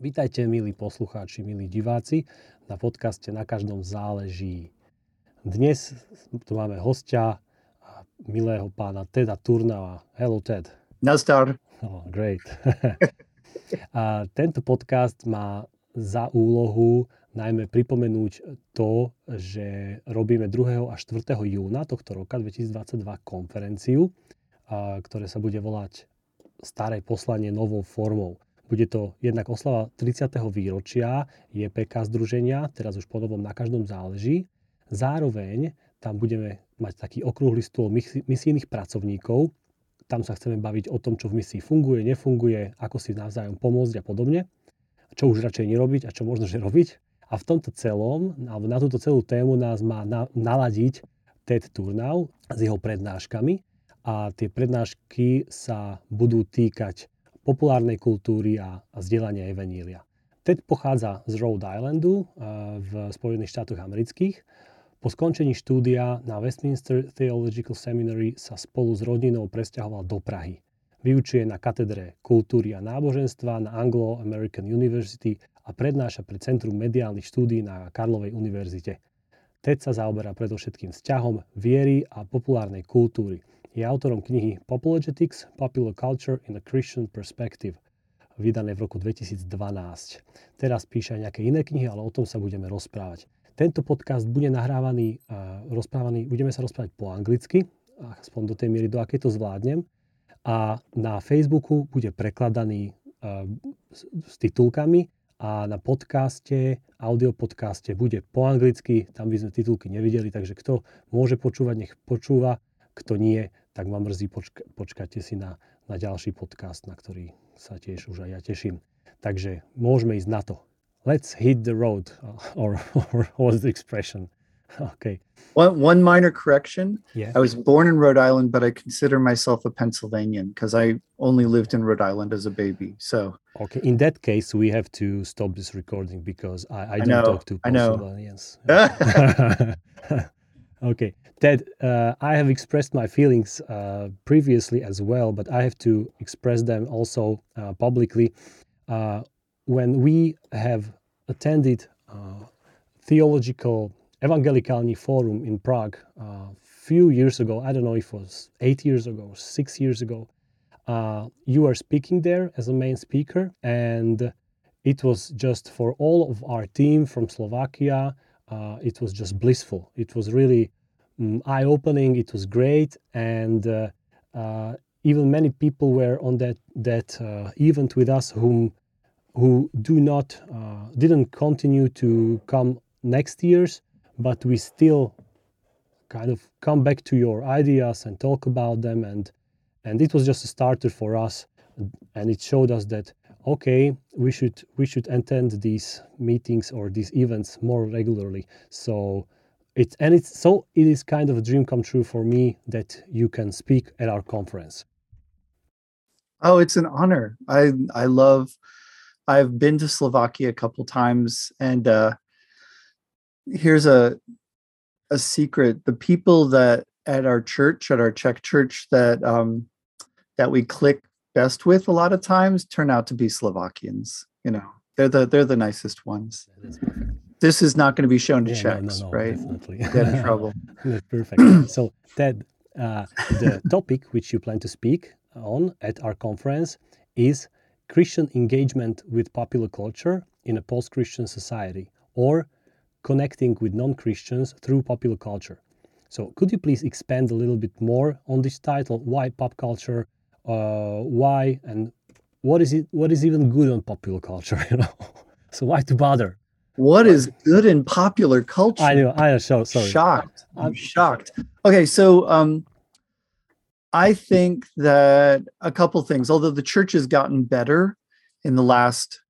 Vítajte, milí poslucháči, milí diváci, na podcaste Na každom záleží. Dnes tu máme hostia, milého pána Teda Turnava. Hello, Ted. Nazdar. Oh, great. a tento podcast má za úlohu najmä pripomenúť to, že robíme 2. a 4. júna tohto roka 2022 konferenciu, ktoré sa bude volať Staré poslanie novou formou. Bude to jednak oslava 30. výročia JPK združenia, teraz už podobom na každom záleží. Zároveň tam budeme mať taký okrúhly stôl misijných pracovníkov. Tam sa chceme baviť o tom, čo v misii funguje, nefunguje, ako si navzájom pomôcť a podobne. Čo už radšej nerobiť a čo možno že robiť. A v tomto celom, alebo na túto celú tému nás má na, naladiť Ted Turnau s jeho prednáškami. A tie prednášky sa budú týkať populárnej kultúry a, a vzdelania Evanília. Ted pochádza z Rhode Islandu v Spojených štátoch amerických. Po skončení štúdia na Westminster Theological Seminary sa spolu s rodinou presťahoval do Prahy. Vyučuje na katedre kultúry a náboženstva na Anglo-American University a prednáša pre Centrum mediálnych štúdí na Karlovej univerzite. Ted sa zaoberá predovšetkým vzťahom viery a populárnej kultúry. Je autorom knihy Populogetics, Popular Culture in a Christian Perspective, vydané v roku 2012. Teraz píše aj nejaké iné knihy, ale o tom sa budeme rozprávať. Tento podcast bude nahrávaný, rozprávaný, budeme sa rozprávať po anglicky, aspoň do tej miery, do akej to zvládnem. A na Facebooku bude prekladaný s titulkami a na podcaste, audio podcaste bude po anglicky, tam by sme titulky nevideli, takže kto môže počúvať, nech počúva, kto nie, tak ma mrzí, počka, počkajte si na, na ďalší podcast, na ktorý sa tiež už aj ja teším. Takže môžeme ísť na to. Let's hit the road, or, or what's the expression? Okay. One, one minor correction. Yeah. I was born in Rhode Island, but I consider myself a Pennsylvanian because I only lived in Rhode Island as a baby. So. Okay. In that case, we have to stop this recording because I, I, I don't know, talk to Pennsylvanians. okay. Ted, uh, I have expressed my feelings uh, previously as well, but I have to express them also uh, publicly. Uh, when we have attended uh, theological Evangelicalny Forum in Prague a uh, few years ago, I don't know if it was eight years ago, six years ago, you were speaking there as a main speaker, and it was just for all of our team from Slovakia, it was just blissful. It was really um, eye opening. It was great, and uh, uh, even many people were on that that uh, event with us whom who do not uh, didn't continue to come next years, but we still kind of come back to your ideas and talk about them and and it was just a starter for us and it showed us that okay we should we should attend these meetings or these events more regularly so it's and it's so it is kind of a dream come true for me that you can speak at our conference. Oh, it's an honor. I I love. I've been to Slovakia a couple times, and uh, here's a a secret: the people that at our church, at our Czech church, that um, that we click best with a lot of times turn out to be Slovakians. You know, they're the they're the nicest ones this is not going to be shown to yeah, Czechs, no, no, no, right? Definitely. Get in trouble. Perfect. so, Ted, uh, the topic which you plan to speak on at our conference is Christian engagement with popular culture in a post Christian society or connecting with non Christians through popular culture. So, could you please expand a little bit more on this title? Why pop culture? Uh, why and what is it? What is even good on popular culture? You know, so why to bother? What is good in popular culture? I know. I am so sorry. Shocked. I'm shocked. Okay, so um, I think that a couple things. Although the church has gotten better in the last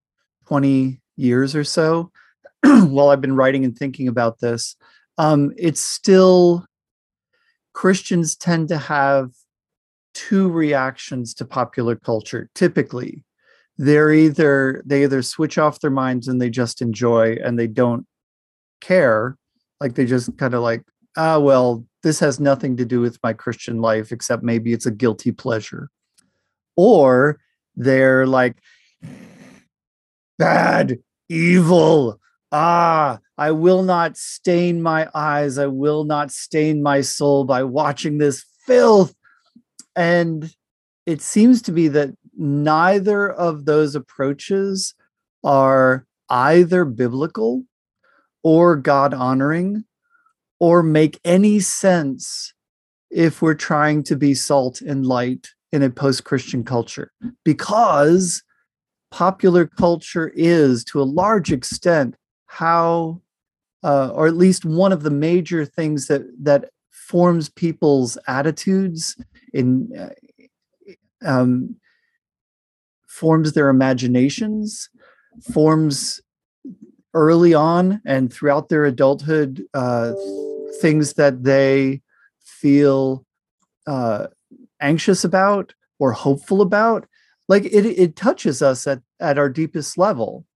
twenty years or so, while I've been writing and thinking about this, um, it's still Christians tend to have two reactions to popular culture typically they're either they either switch off their minds and they just enjoy and they don't care like they just kind of like ah well this has nothing to do with my christian life except maybe it's a guilty pleasure or they're like bad, evil. Ah, I will not stain my eyes. I will not stain my soul by watching this filth. And it seems to be that neither of those approaches are either biblical or God honoring or make any sense if we're trying to be salt and light in a post Christian culture because popular culture is to a large extent how uh, or at least one of the major things that that forms people's attitudes in uh, um, forms their imaginations forms early on and throughout their adulthood uh, things that they feel uh, anxious about or hopeful about. Like it, it touches us at, at our deepest level.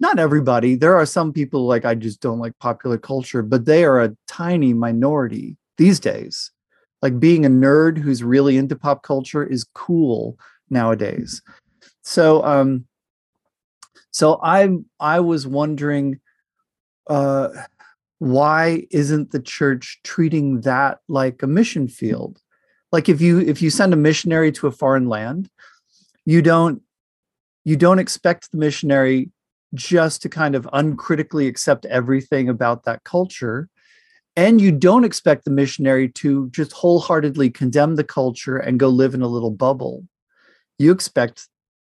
Not everybody. There are some people like i just don't like popular culture but they are a tiny minority these days like being a nerd who's really into pop culture is cool nowadays so um so I'm. i was wondering uh why isn't the church treating that like a mission field like if you if you send a missionary to a foreign land you don't you don't expect the missionary just to kind of uncritically accept everything about that culture and you don't expect the missionary to just wholeheartedly condemn the culture and go live in a little bubble. You expect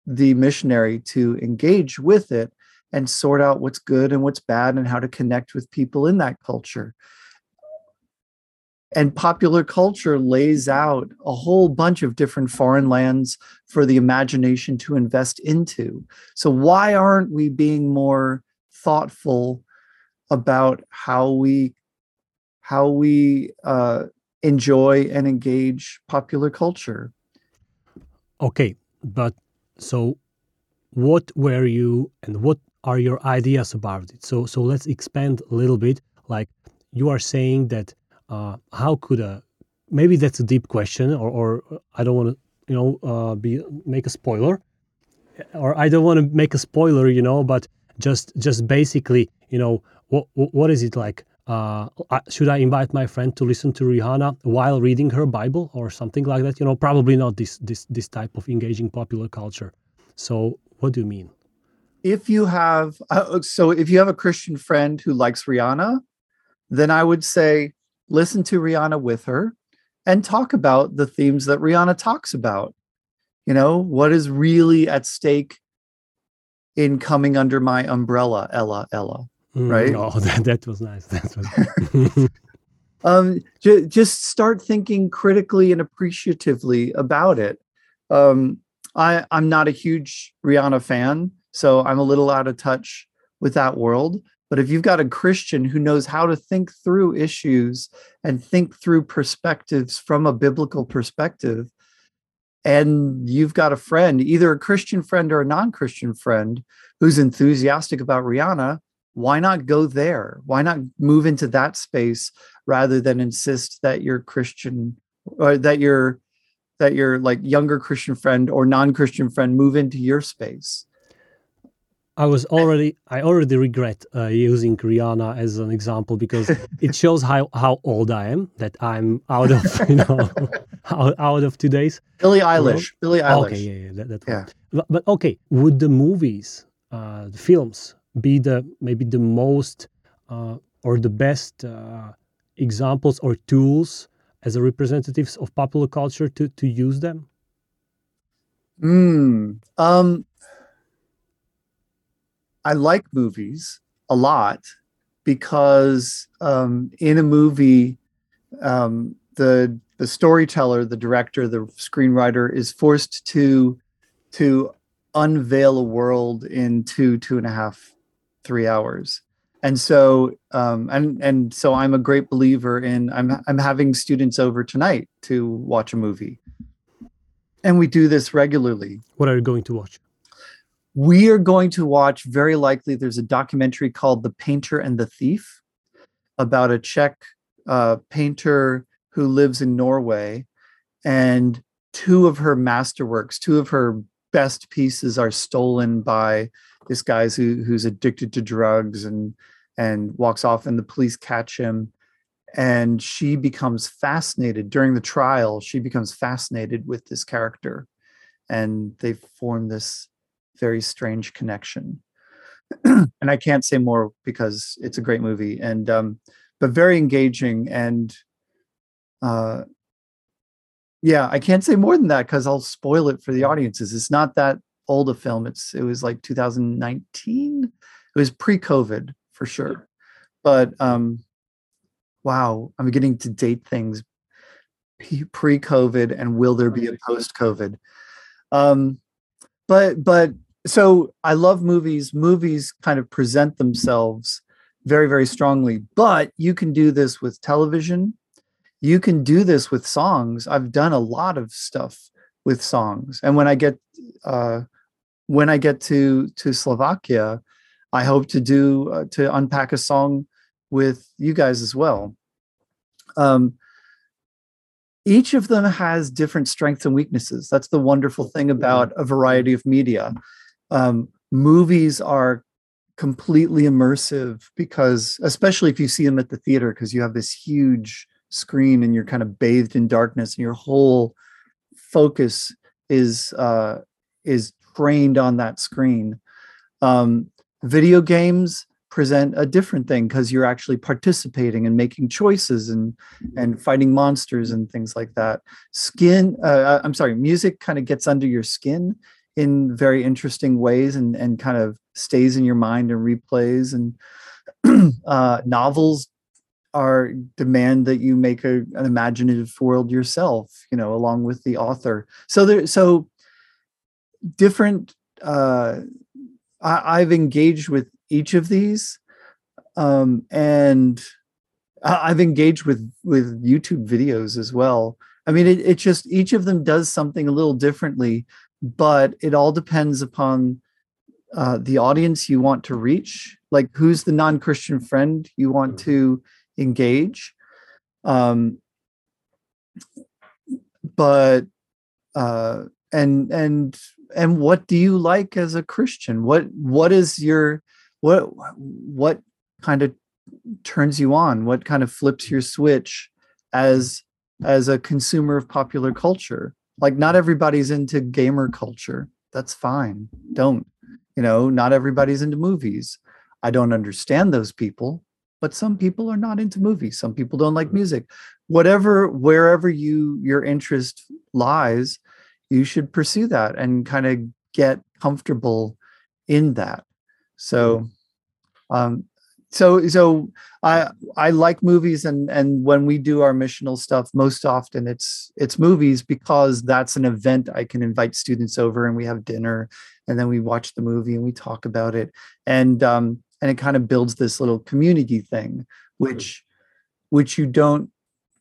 the missionary to engage with it and sort out what's good and what's bad and how to connect with people in that culture. And popular culture lays out a whole bunch of different foreign lands for the imagination to invest into. So why aren't we being more thoughtful about how we how we uh, enjoy and engage popular culture. Okay but so what were you and what are your ideas about it? So so let's expand a little bit. Like you are saying that uh, how could a maybe that's a deep question or, or i don't want to you know uh, be make a spoiler. Or i don't want to make a spoiler you know but just just basically you know what what is it like uh, should I invite my friend to listen to Rihanna while reading her Bible or something like that? You know, probably not this this this type of engaging popular culture. So, what do you mean? If you have uh, so if you have a Christian friend who likes Rihanna, then I would say listen to Rihanna with her and talk about the themes that Rihanna talks about. You know, what is really at stake in coming under my umbrella, Ella, Ella, mm, right? Oh, that, that was nice. That was um, j- just start thinking critically and appreciatively about it. Um, I, I'm not a huge Rihanna fan, so I'm a little out of touch with that world. But if you've got a Christian who knows how to think through issues and think through perspectives from a biblical perspective, and you've got a friend, either a Christian friend or a non Christian friend, who's enthusiastic about Rihanna, why not go there? Why not move into that space rather than insist that your Christian or that your that your like younger Christian friend or non-Christian friend move into your space? I was already I already regret uh, using Rihanna as an example because it shows how how old I am that I'm out of you know out, out of today's Billie Eilish. Billie Eilish okay yeah yeah that, that yeah. But, but, okay would the movies uh, the films be the maybe the most uh, or the best uh, examples or tools as a representatives of popular culture to to use them? Hmm. Um I like movies a lot because um, in a movie, um, the the storyteller, the director, the screenwriter is forced to to unveil a world in two two and a half three hours. And so um, and and so i'm a great believer in i'm i'm having students over tonight to watch a movie. And we do this regularly. What are you going to watch? We are going to watch very likely there's a documentary called the painter and the thief about a czech uh, painter who lives in norway. And two of her masterworks two of her best pieces are stolen by this guy who who's addicted to drugs and and walks off and the police catch him. And she becomes fascinated. During the trial she becomes fascinated with this character. And they form this very strange connection. And i can't say more because it's a great movie and um but very engaging and uh yeah i can't say more than that because i'll spoil it for the audiences. It's not that old a film it's it was like 2019 it was pre-covid for sure. But um wow i'm beginning to date things pre-covid and will there be a post-covid? Um but but so i love movies. Movies kind of present themselves very very strongly but you can do this with television. You can do this with songs. I've done a lot of stuff with songs. And when i get uh when i get to to slovakia i hope to do uh, to unpack a song with you guys as well. Um each of them has different strengths and weaknesses. That's the wonderful thing about a variety of media. Um, movies are completely immersive because especially if you see them at the theater because you have this huge screen and you're kind of bathed in darkness and your whole focus is uh, is trained on that screen. Um, video games present a different thing because you're actually participating and making choices and and fighting monsters and things like that. Skin, uh, uh I'm sorry, music kind of gets under your skin in very interesting ways and and kind of stays in your mind and replays and uh, novels are demand that you make a, an imaginative world yourself you know along with the author so there so different uh I, i've engaged with each of these um and i've engaged with with youtube videos as well. I mean it, it just each of them does something a little differently but it all depends upon uh, the audience you want to reach. Like who's the non-christian friend you want mm-hmm. to engage? Um but uh and and and what do you like as a christian? What what is your what what kind of turns you on? What kind of flips your switch as as a consumer of popular culture? Like not everybody's into gamer culture. That's fine. Don't you know not everybody's into movies. I don't understand those people but some people are not into movies. Some people don't like music. Whatever wherever you your interest lies you should pursue that and kind of get comfortable in that. So um so so i i like movies and and when we do our missional stuff most often it's it's movies because that's an event i can invite students over and we have dinner and then we watch the movie and we talk about it. And um and it kind of builds this little community thing which which you don't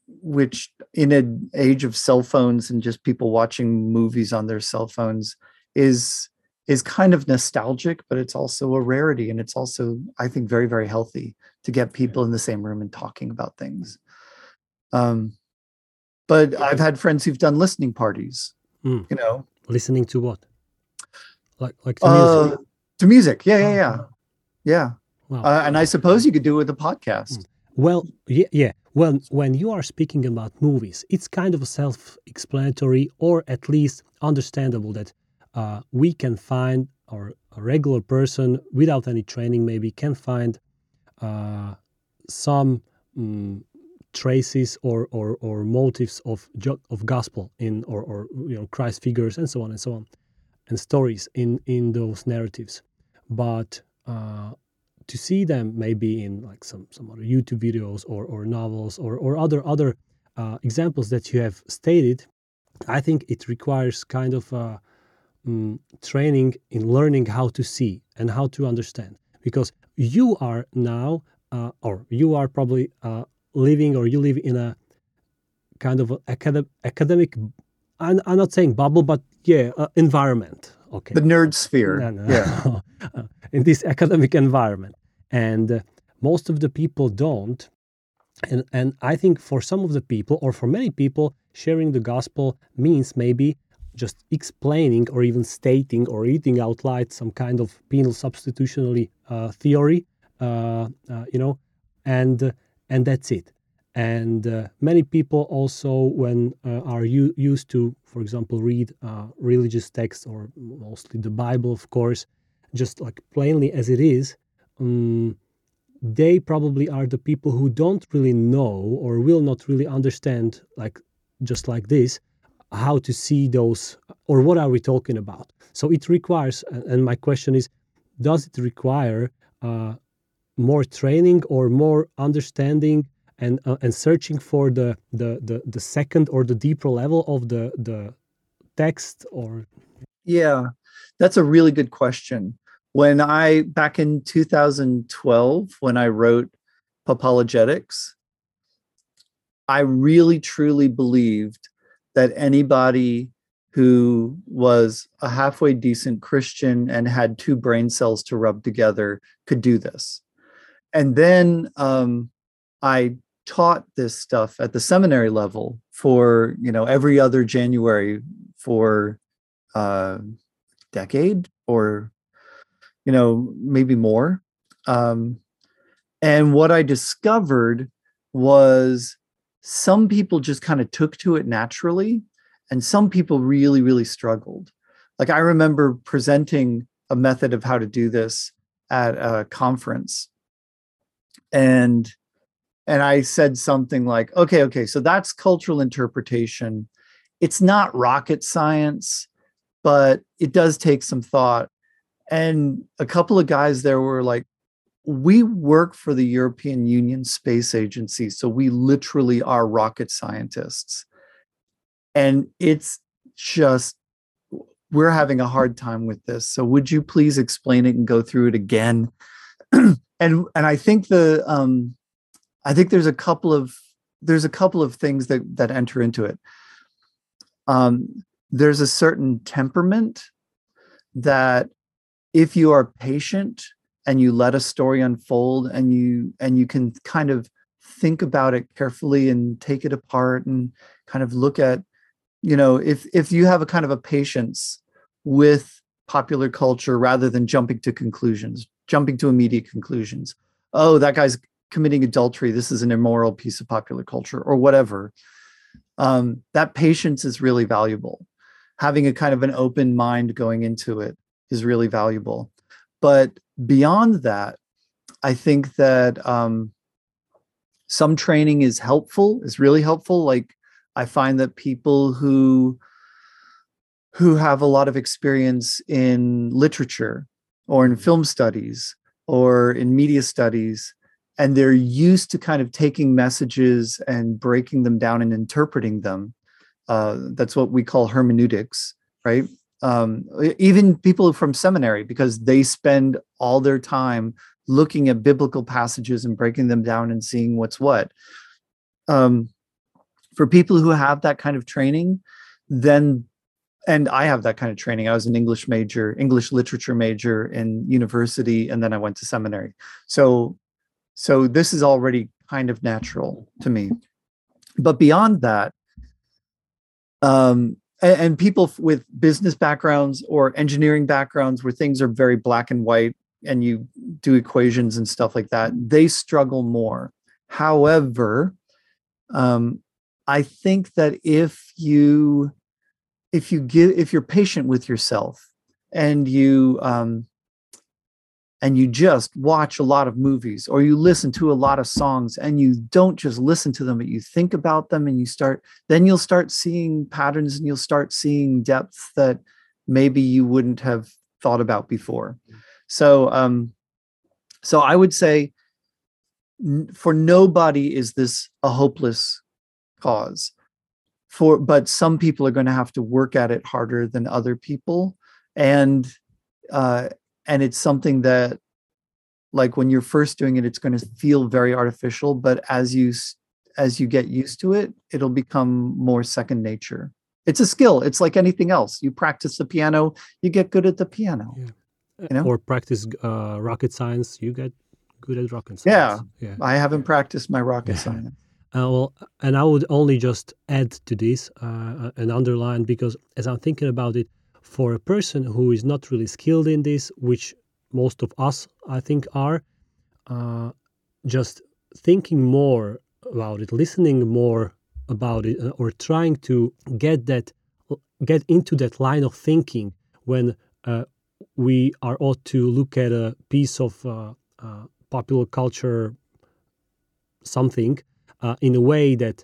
which in an age of cell phones and just people watching movies on their cell phones is is kind of nostalgic but it's also a rarity and it's also i think very very healthy to get people in the same room and talking about things um but i've had friends who've done listening parties mm. you know listening to what like like to uh, music to music yeah yeah yeah yeah. Wow. Uh, and I suppose you could do it with a podcast. Hmm. Well, yeah, yeah. Well, when you are speaking about movies, it's kind of self-explanatory, or at least understandable that uh, we can find, or a regular person without any training maybe can find uh, some um, traces or, or or motives of of gospel in or or you know Christ figures and so on and so on, and stories in in those narratives, but uh, to see them maybe in like some some other YouTube videos or or novels or or other other uh, examples that you have stated, I think it requires kind of uh, um, training in learning how to see and how to understand. Because you are now uh, or you are probably uh, living or you live in a kind of academic academic I'm, I'm not saying bubble but yeah uh, environment. Okay. The nerd sphere. no, no, yeah in this academic environment and uh, most of the people don't and and i think for some of the people or for many people sharing the gospel means maybe just explaining or even stating or reading out loud some kind of penal substitutionary uh, theory, uh, uh, you know, and and that's it. And uh, many people also, when uh, are u- used to, for example, read religious texts or mostly the Bible, of course, just like plainly as it is, um, they probably are the people who don't really know or will not really understand, like just like this, how to see those or what are we talking about. So it requires, and my question is, does it require uh, more training or more understanding and uh, and searching for the, the the the second or the deeper level of the the text or yeah that's a really good question when i back in 2012 when i wrote Popologetics i really truly believed that anybody who was a halfway decent christian and had two brain cells to rub together could do this. And then um, I taught this stuff at the seminary level for you know every other January for a uh, decade or you know maybe more. Um, and what I discovered was some people just kind of took to it naturally, and some people really really struggled. Like I remember presenting a method of how to do this at a conference and and i said something like okay okay so that's cultural interpretation it's not rocket science but it does take some thought and a couple of guys there were like we work for the european union space agency so we literally are rocket scientists and it's just we're having a hard time with this so would you please explain it and go through it again and and I think the um, I think there's a couple of there's a couple of things that that enter into it. Um, there's a certain temperament that if you are patient and you let a story unfold and you and you can kind of think about it carefully and take it apart and kind of look at you know if if you have a kind of a patience with popular culture rather than jumping to conclusions jumping to immediate conclusions. Oh, that guy's committing adultery. This is an immoral piece of popular culture, or whatever. Um, that patience is really valuable. Having a kind of an open mind going into it is really valuable. But beyond that, I think that um, some training is helpful, is really helpful. Like I find that people who who have a lot of experience in literature or in film studies or in media studies and they're used to kind of taking messages and breaking them down and interpreting them uh, that's what we call hermeneutics right um, even people from seminary because they spend all their time looking at biblical passages and breaking them down and seeing what's what um, for people who have that kind of training then and I have that kind of training. I was an English major, English literature major in university, and then I went to seminary. So, so this is already kind of natural to me. But beyond that, um, and, and people with business backgrounds or engineering backgrounds where things are very black and white, and you do equations and stuff like that, they struggle more. However, um, I think that if you if you give if you're patient with yourself and you um, and you just watch a lot of movies or you listen to a lot of songs and you don't just listen to them but you think about them and you start then you'll start seeing patterns and you'll start seeing depths that maybe you wouldn't have thought about before mm. so um so i would say for nobody is this a hopeless cause for but some people are going to have to work at it harder than other people and uh and it's something that like when you're first doing it it's going to feel very artificial but as you as you get used to it it'll become more second nature it's a skill it's like anything else you practice the piano you get good at the piano yeah. you know? or practice uh, rocket science you get good at rocket science yeah, yeah. i haven't practiced my rocket yeah. science Uh, well, and I would only just add to this uh, and underline because as I'm thinking about it, for a person who is not really skilled in this, which most of us I think are, uh, just thinking more about it, listening more about it, uh, or trying to get that get into that line of thinking when uh, we are ought to look at a piece of uh, uh, popular culture something uh, in a way that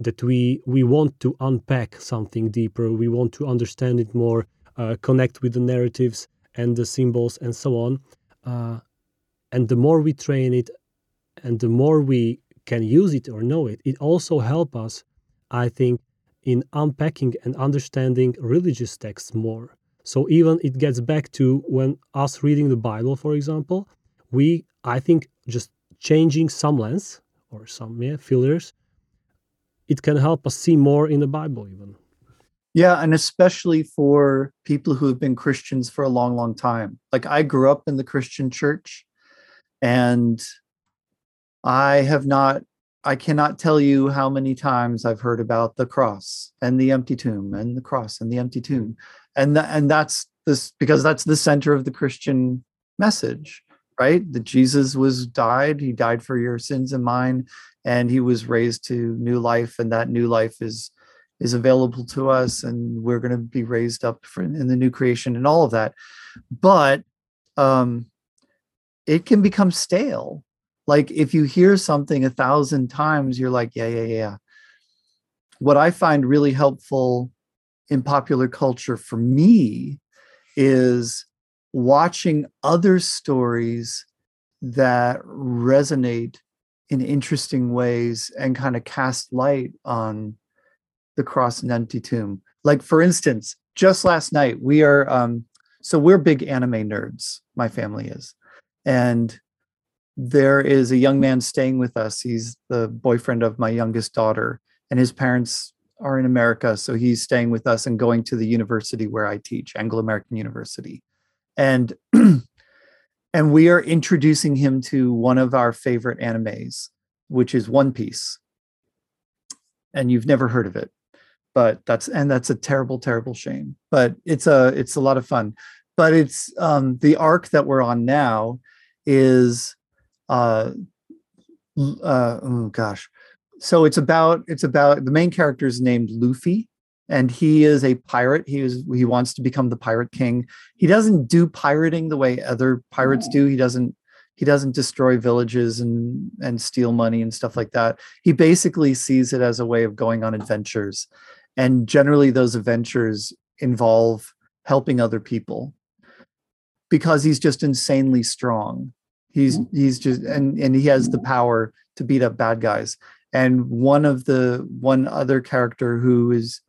that we we want to unpack something deeper. We want to understand it more uh, connect with the narratives and the symbols and so on. Uh, and the more we train it and the more we can use it or know it it also help us i think in unpacking and understanding religious texts more. So even it gets back to when us reading the bible for example we i think just changing some lens or some yeah, filters it can help us see more in the bible even. Yeah and especially for people who have been christians for a long long time. Like i grew up in the christian church and i have not i cannot tell you how many times i've heard about the cross and the empty tomb and the cross and the empty tomb. And th- and that's this because that's the center of the christian message right? That Jesus was died, he died for your sins and mine, and he was raised to new life, and that new life is is available to us, and we're going to be raised up for, in the new creation and all of that. But um, it can become stale. Like if you hear something a thousand times, you're like, yeah, yeah, yeah. What I find really helpful in popular culture for me is watching other stories that resonate in interesting ways and kind of cast light on the cross and empty tomb. Like for instance, just last night we are um so we're big anime nerds, my family is. And there is a young man staying with us. He's the boyfriend of my youngest daughter and his parents are in America, so he's staying with us and going to the university where I teach, Anglo American University and and we are introducing him to one of our favorite animes which is one piece. And you've never heard of it but that's and that's a terrible terrible shame but it's a it's a lot of fun. But it's um the arc that we're on now is uh uh oh gosh. So it's about it's about the main character is named luffy and he is a pirate. He is he wants to become the pirate king. He doesn't do pirating the way other pirates do. He doesn't he doesn't destroy villages and and steal money and stuff like that. He basically sees it as a way of going on adventures. And generally those adventures involve helping other people because he's just insanely strong. He's mm-hmm. he's just and and he has the power to beat up bad guys. And one of the one other character who is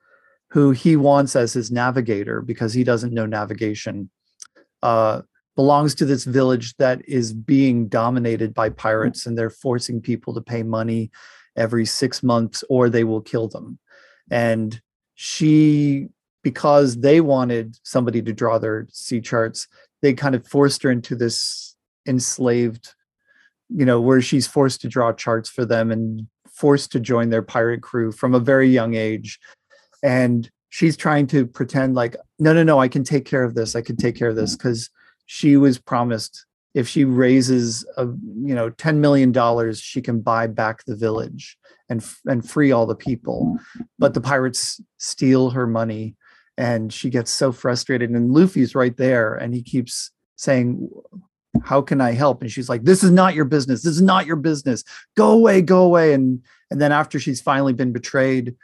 who he wants as his navigator because he doesn't know navigation, uh, belongs to this village that is being dominated by pirates and they're forcing people to pay money every six months or they will kill them. And she, because they wanted somebody to draw their sea charts, they kind of forced her into this enslaved, you know, where she's forced to draw charts for them and forced to join their pirate crew from a very young age and she's trying to pretend like no no no i can take care of this i can take care of this mm-hmm. because she was promised if she raises a you know 10 million dollars she can buy back the village and and free all the people. But the mm-hmm. pirates steal her money and she gets so frustrated and luffy's right there and he keeps saying how can i help? And she's like this is not your business this is not your business. Go away go away. And and then after she's finally been betrayed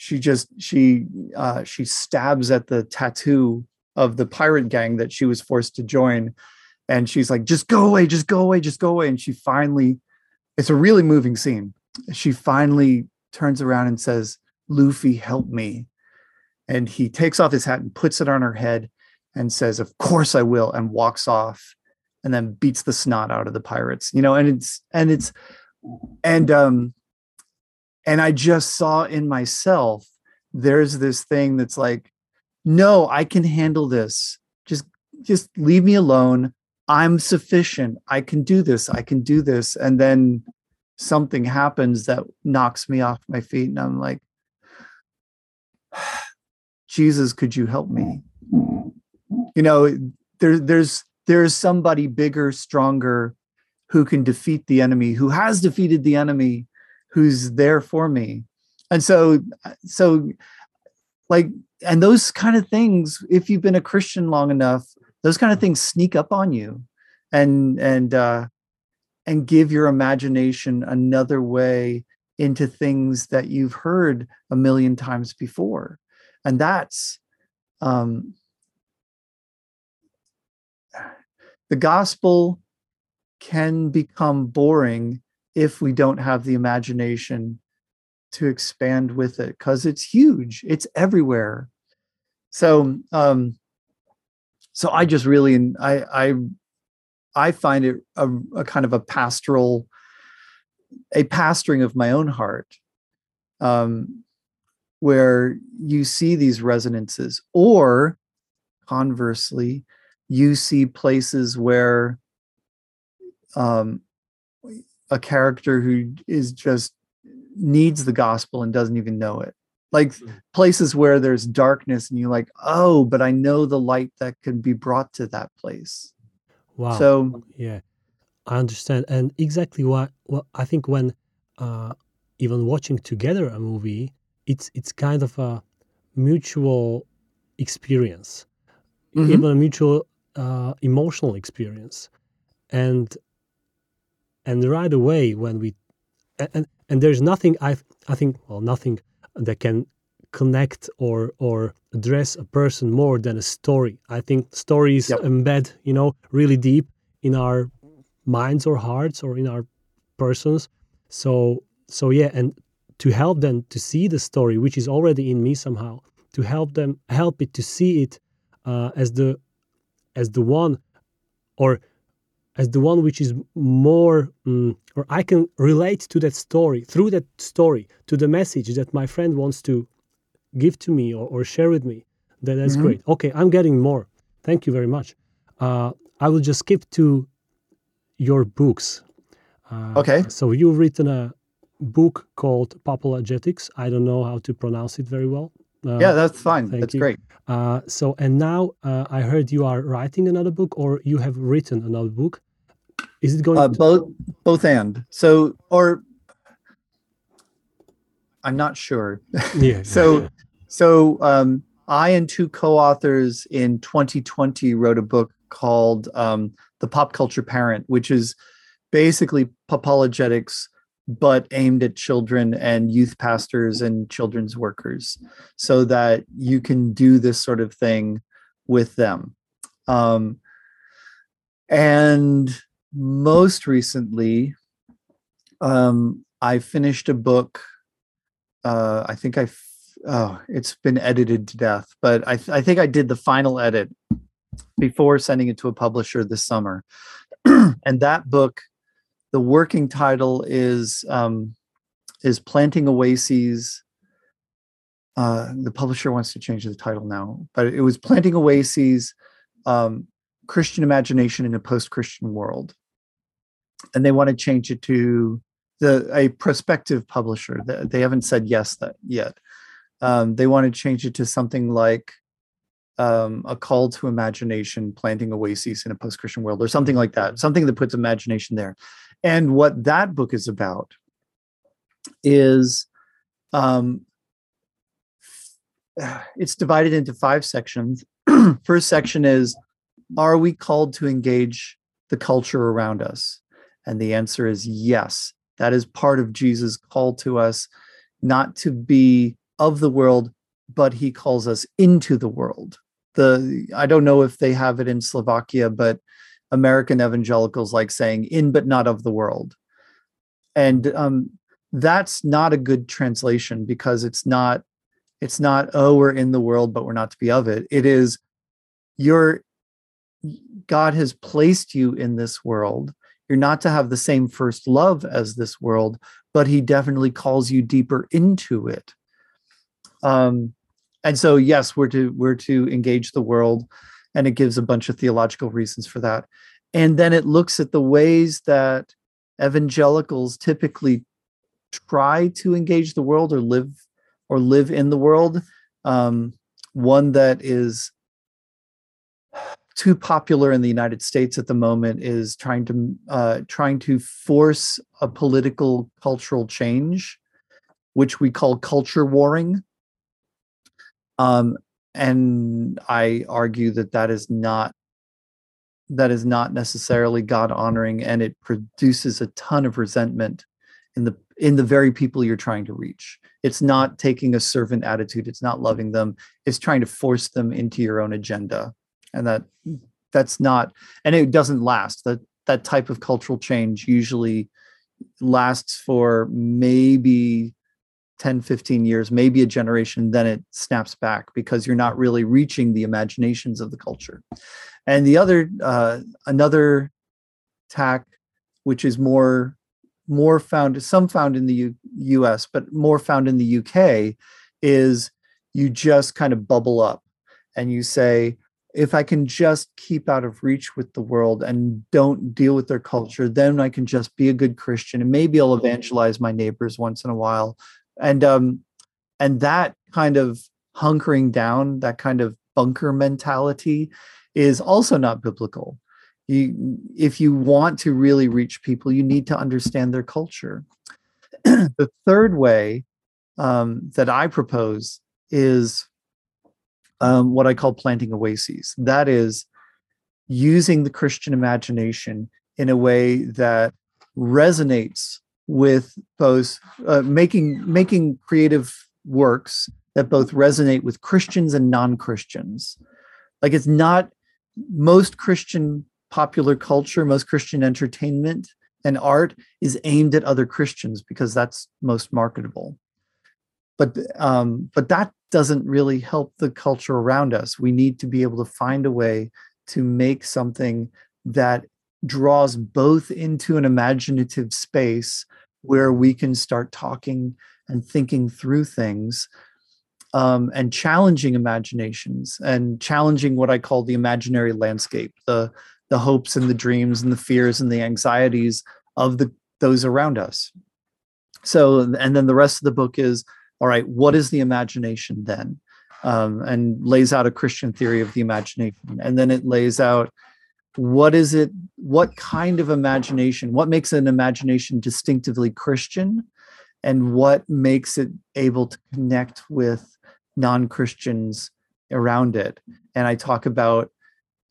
she just she uh, she stabs at the tattoo of the pirate gang that she was forced to join. And she's like just go away just go away just go away. And she finally it's a really moving scene. She finally turns around and says luffy help me. And he takes off his hat and puts it on her head and says of course i will and walks off and then beats the snot out of the pirates you know and it's and it's and um and i just saw in myself there's this thing that's like no i can handle this. Just just leave me alone. I'm sufficient. I can do this. I can do this. And then something happens that knocks me off my feet and i'm like jesus could you help me? You know there, there's there's somebody bigger stronger who can defeat the enemy who has defeated the enemy who's there for me. And so so like and those kind of things if you've been a christian long enough those kind of things sneak up on you and and uh and give your imagination another way into things that you've heard a million times before. And that's um the gospel can become boring if we don't have the imagination to expand with it because it's huge it's everywhere. So um so i just really i i i find it a, a kind of a pastoral a pastoring of my own heart um where you see these resonances or conversely you see places where um a character who is just needs the gospel and doesn't even know it like places where there's darkness and you're like oh but i know the light that can be brought to that place Wow. so yeah, I understand. And exactly what, well I think when uh, even watching together a movie, it's it's kind of a mutual experience, Mhm. even a mutual uh, emotional experience, and and right away when we and and, there's nothing I I think well nothing that can connect or or address a person more than a story. I think stories Yep. embed you know really deep in our minds or hearts or in our persons. So so yeah, and to help them to see the story which is already in me somehow, to help them help it to see it uh, as the as the one or as the one which is more mm, or i can relate to that story through that story to the message that my friend wants to give to me or, or share with me that, that's Mhm. great okay i'm getting more thank you very much uh, i will just skip to your books uh, Okay. so you've written a book called Popologetics i don't know how to pronounce it very well uh, yeah that's fine that's you. great uh, so, and now uh, I heard you are writing another book, or you have written another book. Is it going? uh, to, both both and so or i'm not sure yeah. so so um i and two co-authors in 2020 wrote a book called um the pop culture parent which is basically Popologetics but aimed at children and youth pastors and children's workers so that you can do this sort of thing with them um, and most recently um, i finished a book uh, i think i oh, it's been edited to death but I, th- I think i did the final edit before sending it to a publisher this summer. And that book the working title is um, is planting oases. Uh, the publisher wants to change the title now but it was planting oases um, christian imagination in a post-christian world and they want to change it to the a prospective publisher They- haven't said yes that yet um, they want to change it to something like um, a call to imagination, planting oases in a post Christian world, or something like that, something that puts imagination there. And what that book is about is um, it's divided into five sections. First section is Are we called to engage the culture around us? And the answer is yes. That is part of Jesus' call to us not to be of the world, but he calls us into the world. The I don't know if they have it in Slovakia, but American evangelicals like saying in but not of the world. And um, that's not a good translation because it's not it's not oh we're in the world but we're not to be of it. It is you're God has placed you in this world. You're not to have the same first love as this world, but he definitely calls you deeper into it. Um, and so yes, we're to we're to engage the world, and it gives a bunch of theological reasons for that. And then it looks at the ways that evangelicals typically try to engage the world or live or live in the world. Um, one that is too popular in the United States at the moment is trying to uh, trying to force a political cultural change, which we call culture warring. Um, and I argue that that is not that is not necessarily God honoring, and it produces a ton of resentment in the in the very people you're trying to reach. It's not taking a servant attitude. It's not loving them. It's trying to force them into your own agenda, and that that's not and it doesn't last. That that type of cultural change usually lasts for maybe 10 15 years maybe a generation then it snaps back because you're not really reaching the imaginations of the culture and the other uh, another tack which is more more found some found in the U- us but more found in the uk is you just kind of bubble up and you say if i can just keep out of reach with the world and don't deal with their culture then i can just be a good christian and maybe i'll evangelize my neighbors once in a while. And um and that kind of hunkering down that kind of bunker mentality is also not biblical. You if you want to really reach people you need to understand their culture. The third way um, that i propose is um, what i call planting oases that is using the christian imagination in a way that resonates with both uh, making making creative works that both resonate with Christians and non-Christians. Like it's not most Christian popular culture, most Christian entertainment and art is aimed at other Christians because that's most marketable. But um, but that doesn't really help the culture around us. We need to be able to find a way to make something that draws both into an imaginative space where we can start talking and thinking through things um, and challenging imaginations and challenging what I call the imaginary landscape, the the hopes and the dreams and the fears and the anxieties of the those around us. So, and then the rest of the book is all right. What is the imagination then? Um, and lays out a Christian theory of the imagination, and then it lays out what is it what kind of imagination what makes an imagination distinctively christian and what makes it able to connect with non-christians around it and i talk about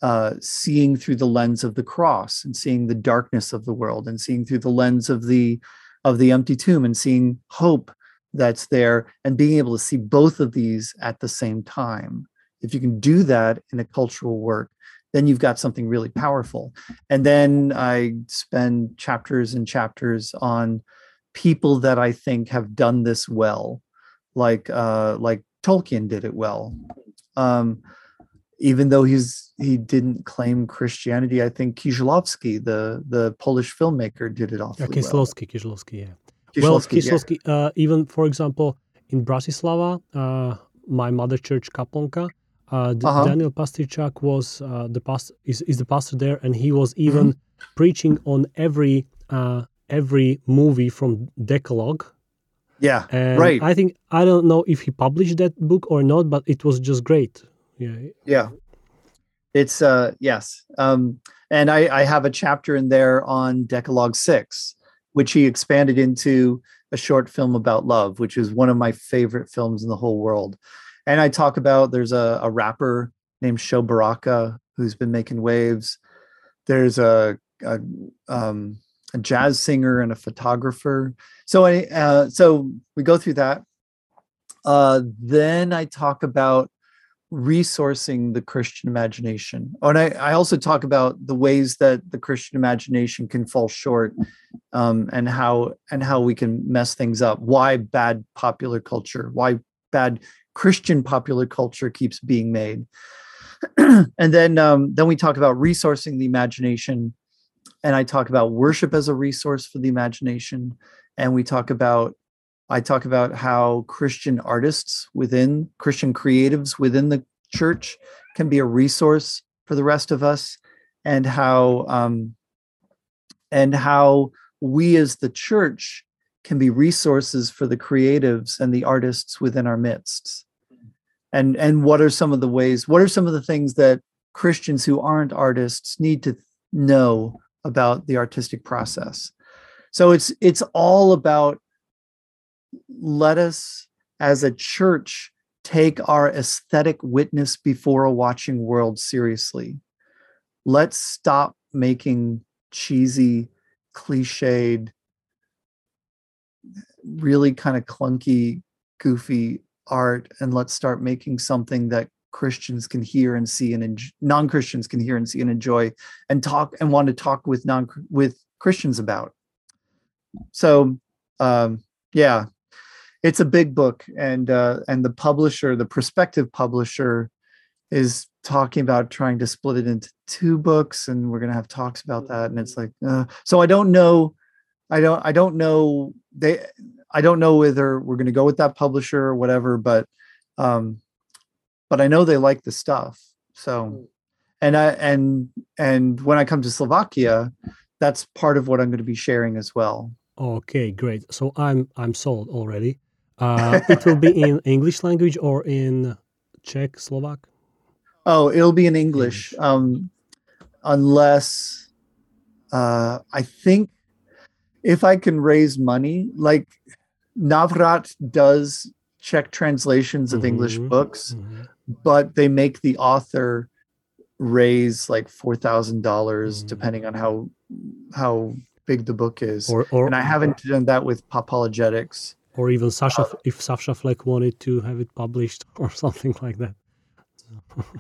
uh, seeing through the lens of the cross and seeing the darkness of the world and seeing through the lens of the of the empty tomb and seeing hope that's there and being able to see both of these at the same time if you can do that in a cultural work then you've got something really powerful. And then I spend chapters and chapters on people that I think have done this well, like uh, like Tolkien did it well. Um, even though he's he didn't claim Christianity, I think Kieślowski, the the Polish filmmaker, did it awfully yeah, Kieślowski, well. Kieślowski, yeah. Kieślowski, well, Kieślowski, yeah. Uh, even for example, in Bratislava, uh, my mother church Kaplnka, uh, uh-huh. Daniel Pastirčák was uh, the past is, is the pastor there, and he was even mm-hmm. preaching on every uh, every movie from Decalogue. Yeah, and right. I think I don't know if he published that book or not, but it was just great. Yeah, yeah. It's uh yes, um, and I, I have a chapter in there on Decalogue Six, which he expanded into a short film about love, which is one of my favorite films in the whole world and I talk about there's a, a rapper named Sho Baraka who's been making waves. There's a, a, um, a jazz singer and a photographer. So I uh, so we go through that. Uh, then I talk about resourcing the Christian imagination. Oh, and I, I also talk about the ways that the Christian imagination can fall short um, and how and how we can mess things up. Why bad popular culture? Why bad Christian popular culture keeps being made. and then um, then we talk about resourcing the imagination, and I talk about worship as a resource for the imagination, and we talk about I talk about how Christian artists within Christian creatives within the church can be a resource for the rest of us, and how um, and how we as the church can be resources for the creatives and the artists within our midst. And and what are some of the ways what are some of the things that christians who aren't artists need to know about the artistic process? So it's it's all about let us as a church take our aesthetic witness before a watching world seriously let's stop making cheesy cliched really kind of clunky goofy art and let's start making something that Christians can hear and see and enjoy, non-Christians can hear and see and enjoy and talk and want to talk with non with Christians about. So um, yeah, it's a big book and uh, and the publisher, the prospective publisher, is talking about trying to split it into two books and we're going to have talks about that and it's like uh, so I don't know I don't I don't know they I don't know whether we're going to go with that publisher or whatever, but um, but I know they like the stuff. So, hmm. and I and and when I come to Slovakia, that's part of what I'm going to be sharing as well. Okay, great. So I'm I'm sold already. Uh, it will be in English language or in Czech, Slovak. Oh, it'll be in English, English. Um, unless uh, I think if I can raise money, like Navrat does Czech translations of mm-hmm. English books, mm-hmm. but they make the author raise like four thousand dollars, mm-hmm. depending on how how big the book is. Or, or, and I haven't done that with Popologetics. Or even Sasha, uh, if Sasha Fleck wanted to have it published or something like that.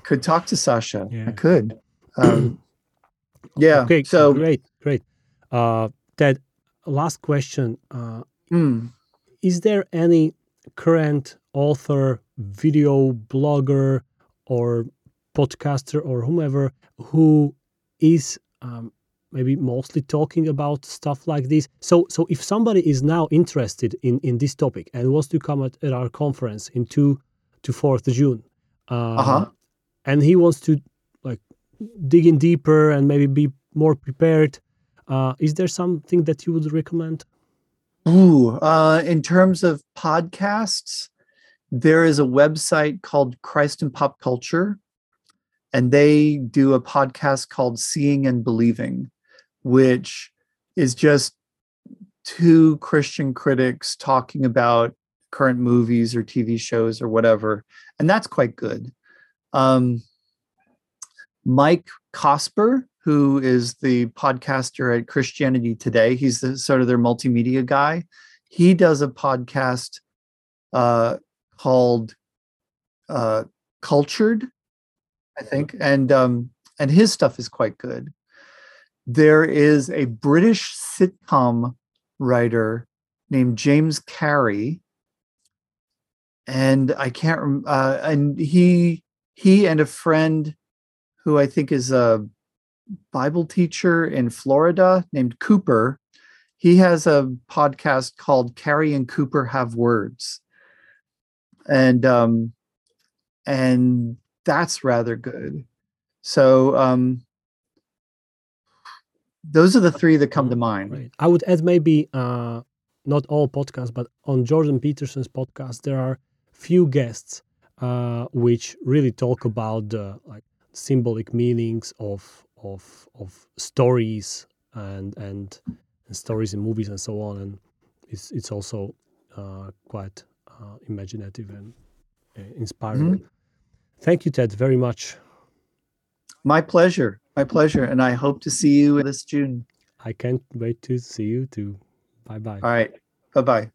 could talk to Sasha. Yeah. I could. Um, yeah. Okay. So great, great. Uh, Ted, last question. Uh, mm is there any current author, video blogger, or podcaster, or whomever who is um, maybe mostly talking about stuff like this? So, so if somebody is now interested in in this topic and wants to come at, at our conference in two to fourth June, uh, uh-huh. and he wants to like dig in deeper and maybe be more prepared, uh, is there something that you would recommend? Ooh, uh, in terms of podcasts, there is a website called Christ and Pop Culture, and they do a podcast called Seeing and Believing, which is just two Christian critics talking about current movies or TV shows or whatever, and that's quite good. Um, Mike Cosper who is the podcaster at Christianity Today. He's the sort of their multimedia guy. He does a podcast uh, called uh, Cultured, I think, and um, and his stuff is quite good. There is a British sitcom writer named James Cary, and I can't. Uh, and he he and a friend who I think is a Bible teacher in Florida named Cooper. He has a podcast called Cary and Cooper Have Words. And um and that's rather good. So um those are the three that come to mind. Right. I would add maybe uh not all podcasts, but on Jordan Peterson's podcast, there are few guests uh, which really talk about the like symbolic meanings of of of stories and and, and stories in movies and so on, and it's it's also uh, quite uh, imaginative and uh, inspiring. Mm-hmm. Thank you, Ted, very much. My pleasure. My pleasure. And I hope to see you this June. I can't wait to see you too. Bye bye. All right. Bye bye.